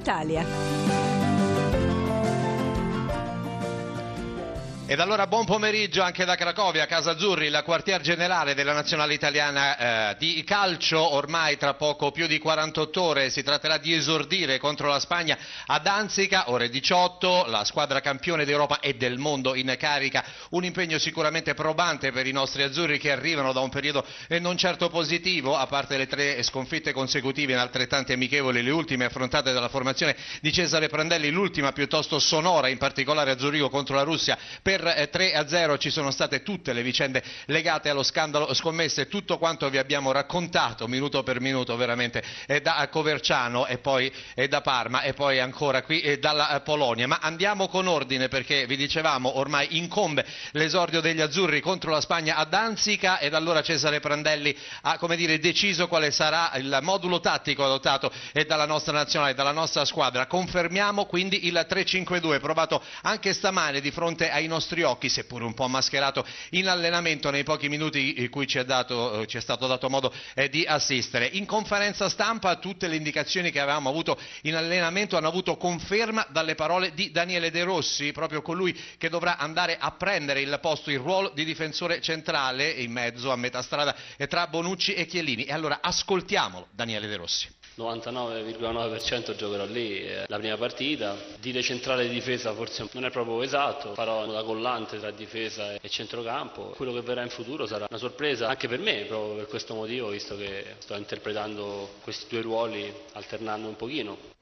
Italia. Ed allora buon pomeriggio anche da Cracovia, Casa Azzurri, la quartier generale della nazionale italiana eh, di calcio, ormai tra poco più di 48 ore. Si tratterà di esordire contro la Spagna a Danzica, ore 18, la squadra campione d'Europa e del mondo in carica, un impegno sicuramente probante per i nostri azzurri che arrivano da un periodo eh, non certo positivo, a parte le tre sconfitte consecutive in altrettanti amichevoli, le ultime affrontate dalla formazione di Cesare Prandelli, l'ultima piuttosto sonora, in particolare a Zurigo contro la Russia, per per 3 eh, a 0 ci sono state tutte le vicende legate allo scandalo scommesse, tutto quanto vi abbiamo raccontato minuto per minuto veramente eh, da Coverciano e poi eh, da Parma e poi ancora qui dalla Polonia. Ma andiamo con ordine perché vi dicevamo ormai incombe l'esordio degli azzurri contro la Spagna a Danzica ed allora Cesare Prandelli ha come dire, deciso quale sarà il modulo tattico adottato dalla nostra nazionale, dalla nostra squadra. Confermiamo quindi il 3-5-2 provato anche stamane di fronte ai nostri nostri occhi, seppur un po' mascherato in allenamento nei pochi minuti in cui ci è, dato, ci è stato dato modo eh, di assistere. In conferenza stampa tutte le indicazioni che avevamo avuto in allenamento hanno avuto conferma dalle parole di Daniele De Rossi, proprio colui che dovrà andare a prendere il posto, il ruolo di difensore centrale in mezzo a metà strada tra Bonucci e Chiellini. E allora ascoltiamolo Daniele De Rossi. 99,9% giocherò lì, è la prima partita. Dire centrale di difesa forse non è proprio esatto, farò da collante tra difesa e centrocampo. Quello che verrà in futuro sarà una sorpresa anche per me, proprio per questo motivo, visto che sto interpretando questi due ruoli alternando un pochino.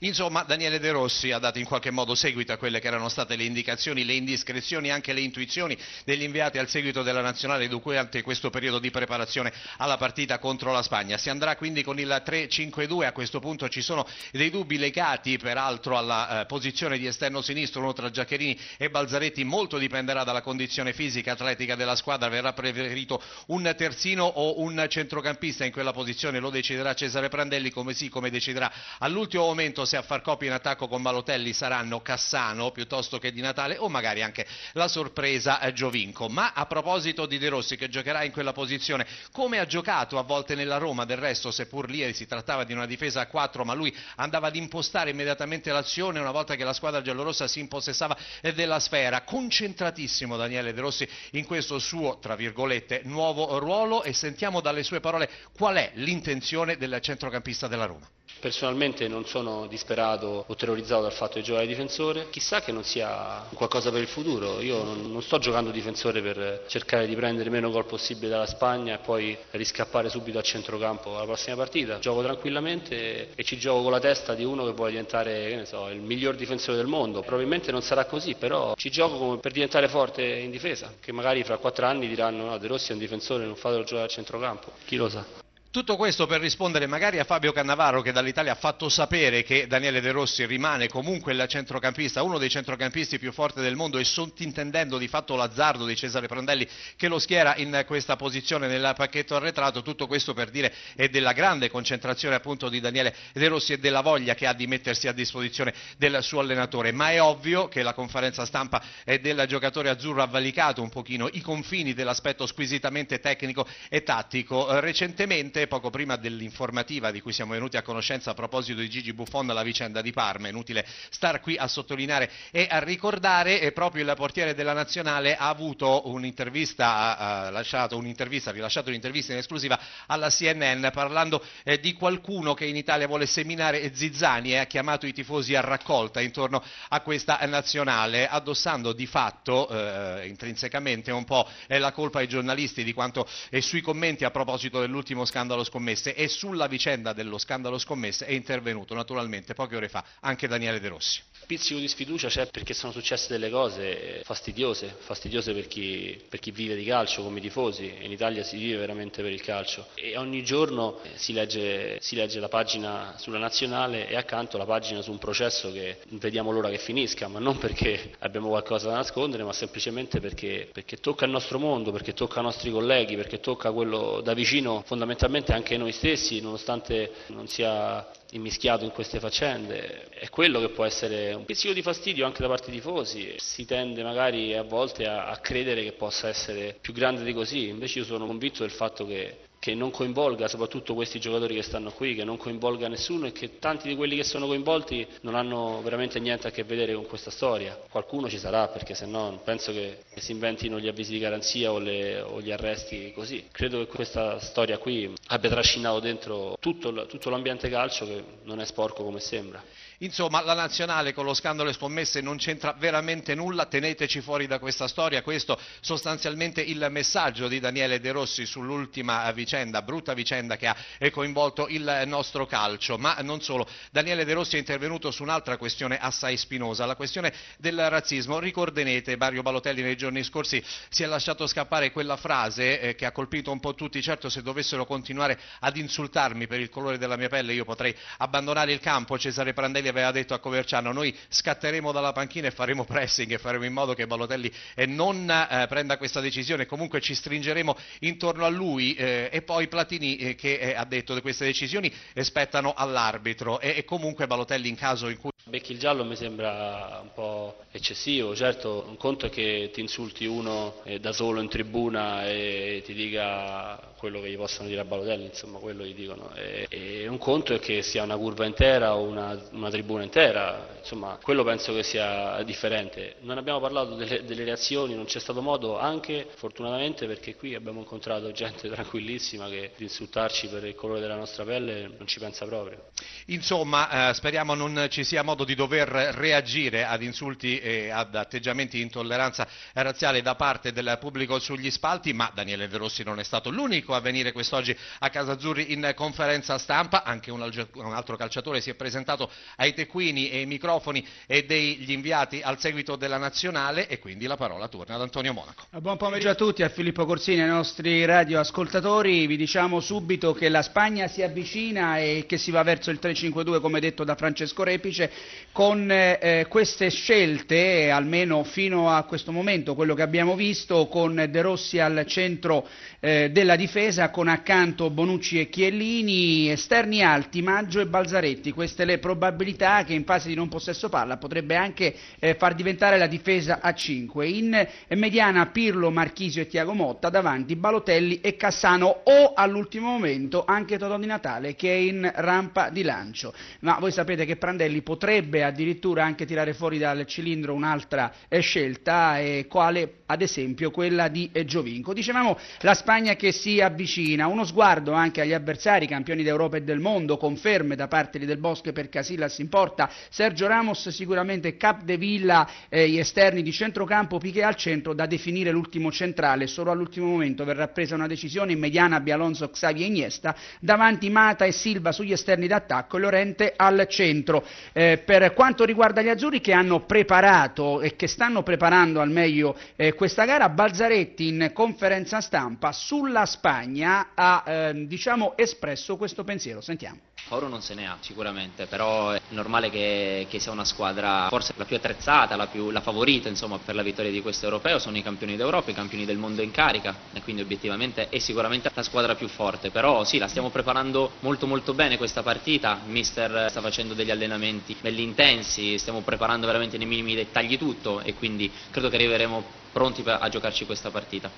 Insomma, Daniele De Rossi ha dato in qualche modo seguito a quelle che erano state le indicazioni, le indiscrezioni, anche le intuizioni degli inviati al seguito della nazionale durante questo periodo di preparazione alla partita contro la Spagna. Si andrà quindi con il 3-5-2, a questo punto ci sono dei dubbi legati peraltro alla eh, posizione di esterno sinistro, uno tra Giaccherini e Balzaretti, molto dipenderà dalla condizione fisica atletica della squadra, verrà preferito un terzino o un centrocampista. In quella posizione, lo deciderà Cesare Prandelli come sì, come deciderà all'ultimo momento momento se a far copia in attacco con Balotelli saranno Cassano piuttosto che Di Natale o magari anche la sorpresa eh, Giovinco. Ma a proposito di De Rossi che giocherà in quella posizione, come ha giocato a volte nella Roma, del resto seppur lì si trattava di una difesa a 4 ma lui andava ad impostare immediatamente l'azione una volta che la squadra giallorossa si impossessava eh, della sfera. Concentratissimo Daniele De Rossi in questo suo, tra virgolette, nuovo ruolo e sentiamo dalle sue parole qual è l'intenzione del centrocampista della Roma. Personalmente non sono disperato o terrorizzato dal fatto di giocare difensore, chissà che non sia qualcosa per il futuro, io non, sto giocando difensore per cercare di prendere meno gol possibile dalla Spagna e poi riscappare subito a centrocampo alla prossima partita, gioco tranquillamente e ci gioco con la testa di uno che vuole diventare so, il miglior difensore del mondo, probabilmente non sarà così, però ci gioco per diventare forte in difesa, che magari fra quattro anni diranno no, De Rossi è un difensore, non fatelo giocare a centrocampo, chi lo sa. Tutto questo per rispondere magari a Fabio Cannavaro che dall'Italia ha fatto sapere che Daniele De Rossi rimane comunque il centrocampista, uno dei centrocampisti più forti del mondo e sottintendendo di fatto l'azzardo di Cesare Prandelli che lo schiera in questa posizione nel pacchetto arretrato, tutto questo per dire è della grande concentrazione appunto di Daniele De Rossi e della voglia che ha di mettersi a disposizione del suo allenatore, ma è ovvio che la conferenza stampa del giocatore azzurro ha valicato un pochino i confini dell'aspetto squisitamente tecnico e tattico. Recentemente Ovviamente poco prima dell'informativa di cui siamo venuti a conoscenza a proposito di Gigi Buffon la vicenda di Parma, è inutile star qui a sottolineare e a ricordare, e proprio il portiere della Nazionale ha avuto un'intervista, ha lasciato un'intervista, ha rilasciato un'intervista in esclusiva alla CNN parlando eh, di qualcuno che in Italia vuole seminare zizzani e ha chiamato i tifosi a raccolta intorno a questa nazionale, addossando di fatto eh, intrinsecamente un po' la colpa ai giornalisti di quanto eh, sui commenti a proposito dell'ultimo scandalo scandalo scommesse e sulla vicenda dello scandalo scommesse è intervenuto naturalmente poche ore fa anche Daniele De Rossi. Pizzico di sfiducia c'è perché sono successe delle cose fastidiose, fastidiose per chi, per chi, vive di calcio come i tifosi, in Italia si vive veramente per il calcio e ogni giorno si legge, si legge la pagina sulla nazionale e accanto la pagina su un processo che vediamo l'ora che finisca, ma non perché abbiamo qualcosa da nascondere, ma semplicemente perché, perché tocca il nostro mondo, perché tocca i nostri colleghi, perché tocca quello da vicino fondamentalmente anche noi stessi, nonostante non sia immischiato in queste faccende, è quello che può essere un pizzico di fastidio anche da parte dei tifosi, si tende magari a volte a, a credere che possa essere più grande di così, invece io sono convinto del fatto che che non coinvolga soprattutto questi giocatori che stanno qui, che non coinvolga nessuno e che tanti di quelli che sono coinvolti non hanno veramente niente a che vedere con questa storia. Qualcuno ci sarà perché se no penso che si inventino gli avvisi di garanzia o, le, o gli arresti così. Credo che questa storia qui abbia trascinato dentro tutto, tutto l'ambiente calcio che non è sporco come sembra. Insomma, la nazionale con lo scandalo scommesse non c'entra veramente nulla, teneteci fuori da questa storia, questo sostanzialmente il messaggio di Daniele De Rossi sull'ultima vicenda, brutta vicenda che ha coinvolto il nostro calcio, ma non solo. Daniele De Rossi è intervenuto su un'altra questione assai spinosa, la questione del razzismo. Ricorderete, Mario Balotelli nei giorni scorsi si è lasciato scappare quella frase eh, che ha colpito un po' tutti, certo se dovessero continuare ad insultarmi per il colore della mia pelle io potrei abbandonare il campo, Cesare Prandelli aveva detto a Coverciano noi scatteremo dalla panchina e faremo pressing e faremo in modo che Balotelli eh, non eh, prenda questa decisione, comunque ci stringeremo intorno a lui eh, e poi Platini eh, che eh, ha detto che queste decisioni spettano all'arbitro e, e comunque Balotelli in caso in cui Becchi il giallo mi sembra un po' eccessivo, certo un conto è che ti insulti uno eh, da solo in tribuna e ti dica quello che gli possono dire a Balotelli, insomma quello gli dicono, e, e un conto è che sia una curva intera o una, una, tribuna intera, insomma quello penso che sia differente. Non abbiamo parlato delle, delle reazioni, non c'è stato modo anche fortunatamente perché qui abbiamo incontrato gente tranquillissima che di insultarci per il colore della nostra pelle non ci pensa proprio. Insomma eh, speriamo non ci sia modo modo di dover reagire ad insulti e ad atteggiamenti di intolleranza razziale da parte del pubblico sugli spalti, ma Daniele De Rossi non è stato l'unico a venire quest'oggi a Casa Azzurri in conferenza stampa, anche un, altro calciatore si è presentato ai tequini e ai microfoni e degli inviati al seguito della nazionale e quindi la parola torna ad Antonio Monaco. Buon pomeriggio a tutti, a Filippo Corsini, ai nostri radioascoltatori, vi diciamo subito che la Spagna si avvicina e che si va verso il 3-5-2 come detto da Francesco Repice con eh, queste scelte, almeno fino a questo momento, quello che abbiamo visto, con De Rossi al centro eh, della difesa, con accanto Bonucci e Chiellini, esterni alti, Maggio e Balzaretti, queste le probabilità che in fase di non possesso palla potrebbe anche eh, far diventare la difesa a 5. In mediana Pirlo, Marchisio e Tiago Motta, davanti Balotelli e Cassano o all'ultimo momento anche Totò di Natale che è in rampa di lancio. Ma voi sapete che Prandelli potrebbe potrebbe addirittura anche tirare fuori dal cilindro un'altra eh, scelta, eh, quale ad esempio quella di Giovinco. Dicevamo la Spagna che si avvicina, uno sguardo anche agli avversari, campioni d'Europa e del mondo, conferme da parte di Del Bosque per Casillas in porta, Sergio Ramos sicuramente Cap de Villa, eh, gli esterni di centrocampo, Piqué al centro, da definire l'ultimo centrale, solo all'ultimo momento verrà presa una decisione in mediana Bialonso, Xavi e Iniesta, davanti Mata e Silva sugli esterni d'attacco e Lorente al centro. Eh, per quanto riguarda gli azzurri che hanno preparato e che stanno preparando al meglio eh, questa gara, Balzaretti in conferenza stampa sulla Spagna ha eh, diciamo, espresso questo pensiero. Sentiamo. Oro non se ne ha sicuramente, però è normale che, che sia una squadra forse la più attrezzata, la, più, la favorita insomma, per la vittoria di questo europeo, sono i campioni d'Europa, i campioni del mondo in carica e quindi obiettivamente è sicuramente la squadra più forte, però sì, la stiamo preparando molto molto bene questa partita, il mister sta facendo degli allenamenti belli intensi, stiamo preparando veramente nei minimi dettagli tutto e quindi credo che arriveremo pronti a giocarci questa partita.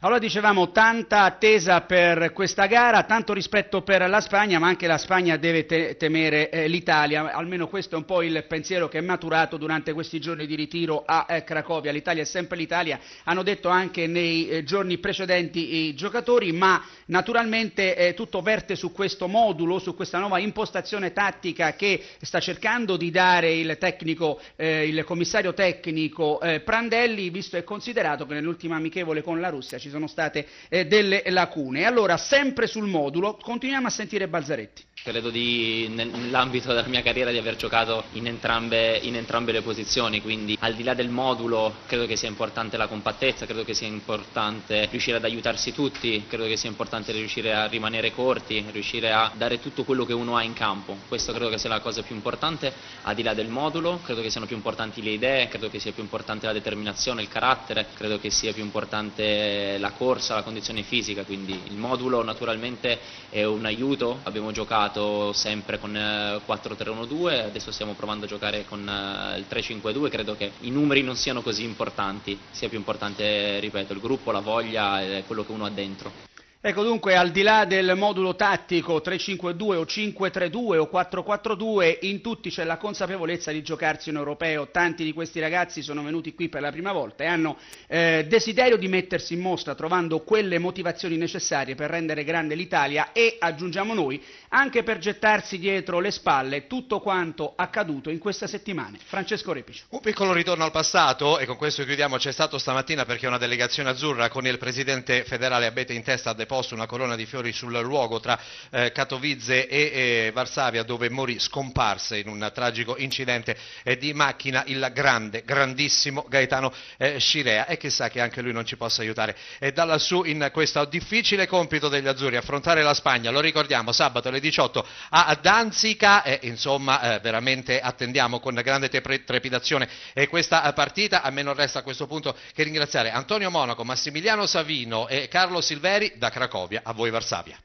Allora dicevamo tanta attesa per questa gara, tanto rispetto per la Spagna, ma anche la Spagna deve te temere eh, l'Italia, almeno questo è un po' il pensiero che è maturato durante questi giorni di ritiro a eh, Cracovia. L'Italia è sempre l'Italia, hanno detto anche nei eh, giorni precedenti i giocatori, ma naturalmente eh, tutto verte su questo modulo, su questa nuova impostazione tattica che sta cercando di dare il, tecnico, eh, il commissario tecnico eh, Prandelli, visto e considerato che nell'ultima amichevole con la Russia ci sono state eh, delle lacune. Allora, sempre sul modulo, continuiamo a sentire Balzaretti. Credo di, nell'ambito della mia carriera di aver giocato in entrambe, in entrambe, le posizioni, quindi al di là del modulo credo che sia importante la compattezza, credo che sia importante riuscire ad aiutarsi tutti, credo che sia importante riuscire a rimanere corti, riuscire a dare tutto quello che uno ha in campo. Questo credo che sia la cosa più importante al di là del modulo, credo che siano più importanti le idee, credo che sia più importante la determinazione, il carattere, credo che sia più importante la corsa, la condizione fisica, quindi il modulo naturalmente è un aiuto, abbiamo giocato giocato sempre con 4-3-1-2, eh, adesso stiamo provando a giocare con eh, il 3-5-2, credo che i numeri non siano così importanti, sia più importante, ripeto, il gruppo, la voglia e quello che uno ha dentro. Ecco dunque, al di là del modulo tattico 3-5-2 o 5-3-2 o 4-4-2, in tutti c'è la consapevolezza di giocarsi un europeo. Tanti di questi ragazzi sono venuti qui per la prima volta e hanno eh, desiderio di mettersi in mostra trovando quelle motivazioni necessarie per rendere grande l'Italia e, aggiungiamo noi, anche per gettarsi dietro le spalle tutto quanto accaduto in queste settimane. Francesco Repici. Un piccolo ritorno al passato e con questo chiudiamo. C'è stato stamattina perché una delegazione azzurra con il presidente federale Abete in testa deposto una corona di fiori sul luogo tra eh, Katowice e eh, Varsavia dove morì, scomparse in un tragico incidente eh, di macchina il grande, grandissimo Gaetano eh, Scirea e chissà che anche lui non ci possa aiutare. E da lassù in questo difficile compito degli azzurri, affrontare la Spagna, lo ricordiamo, sabato alle 18 a Danzica e insomma eh, veramente attendiamo con grande trepidazione questa partita, a me non resta a questo punto che ringraziare Antonio Monaco, Massimiliano Savino e Carlo Silveri da Cracovia. A voi Varsavia.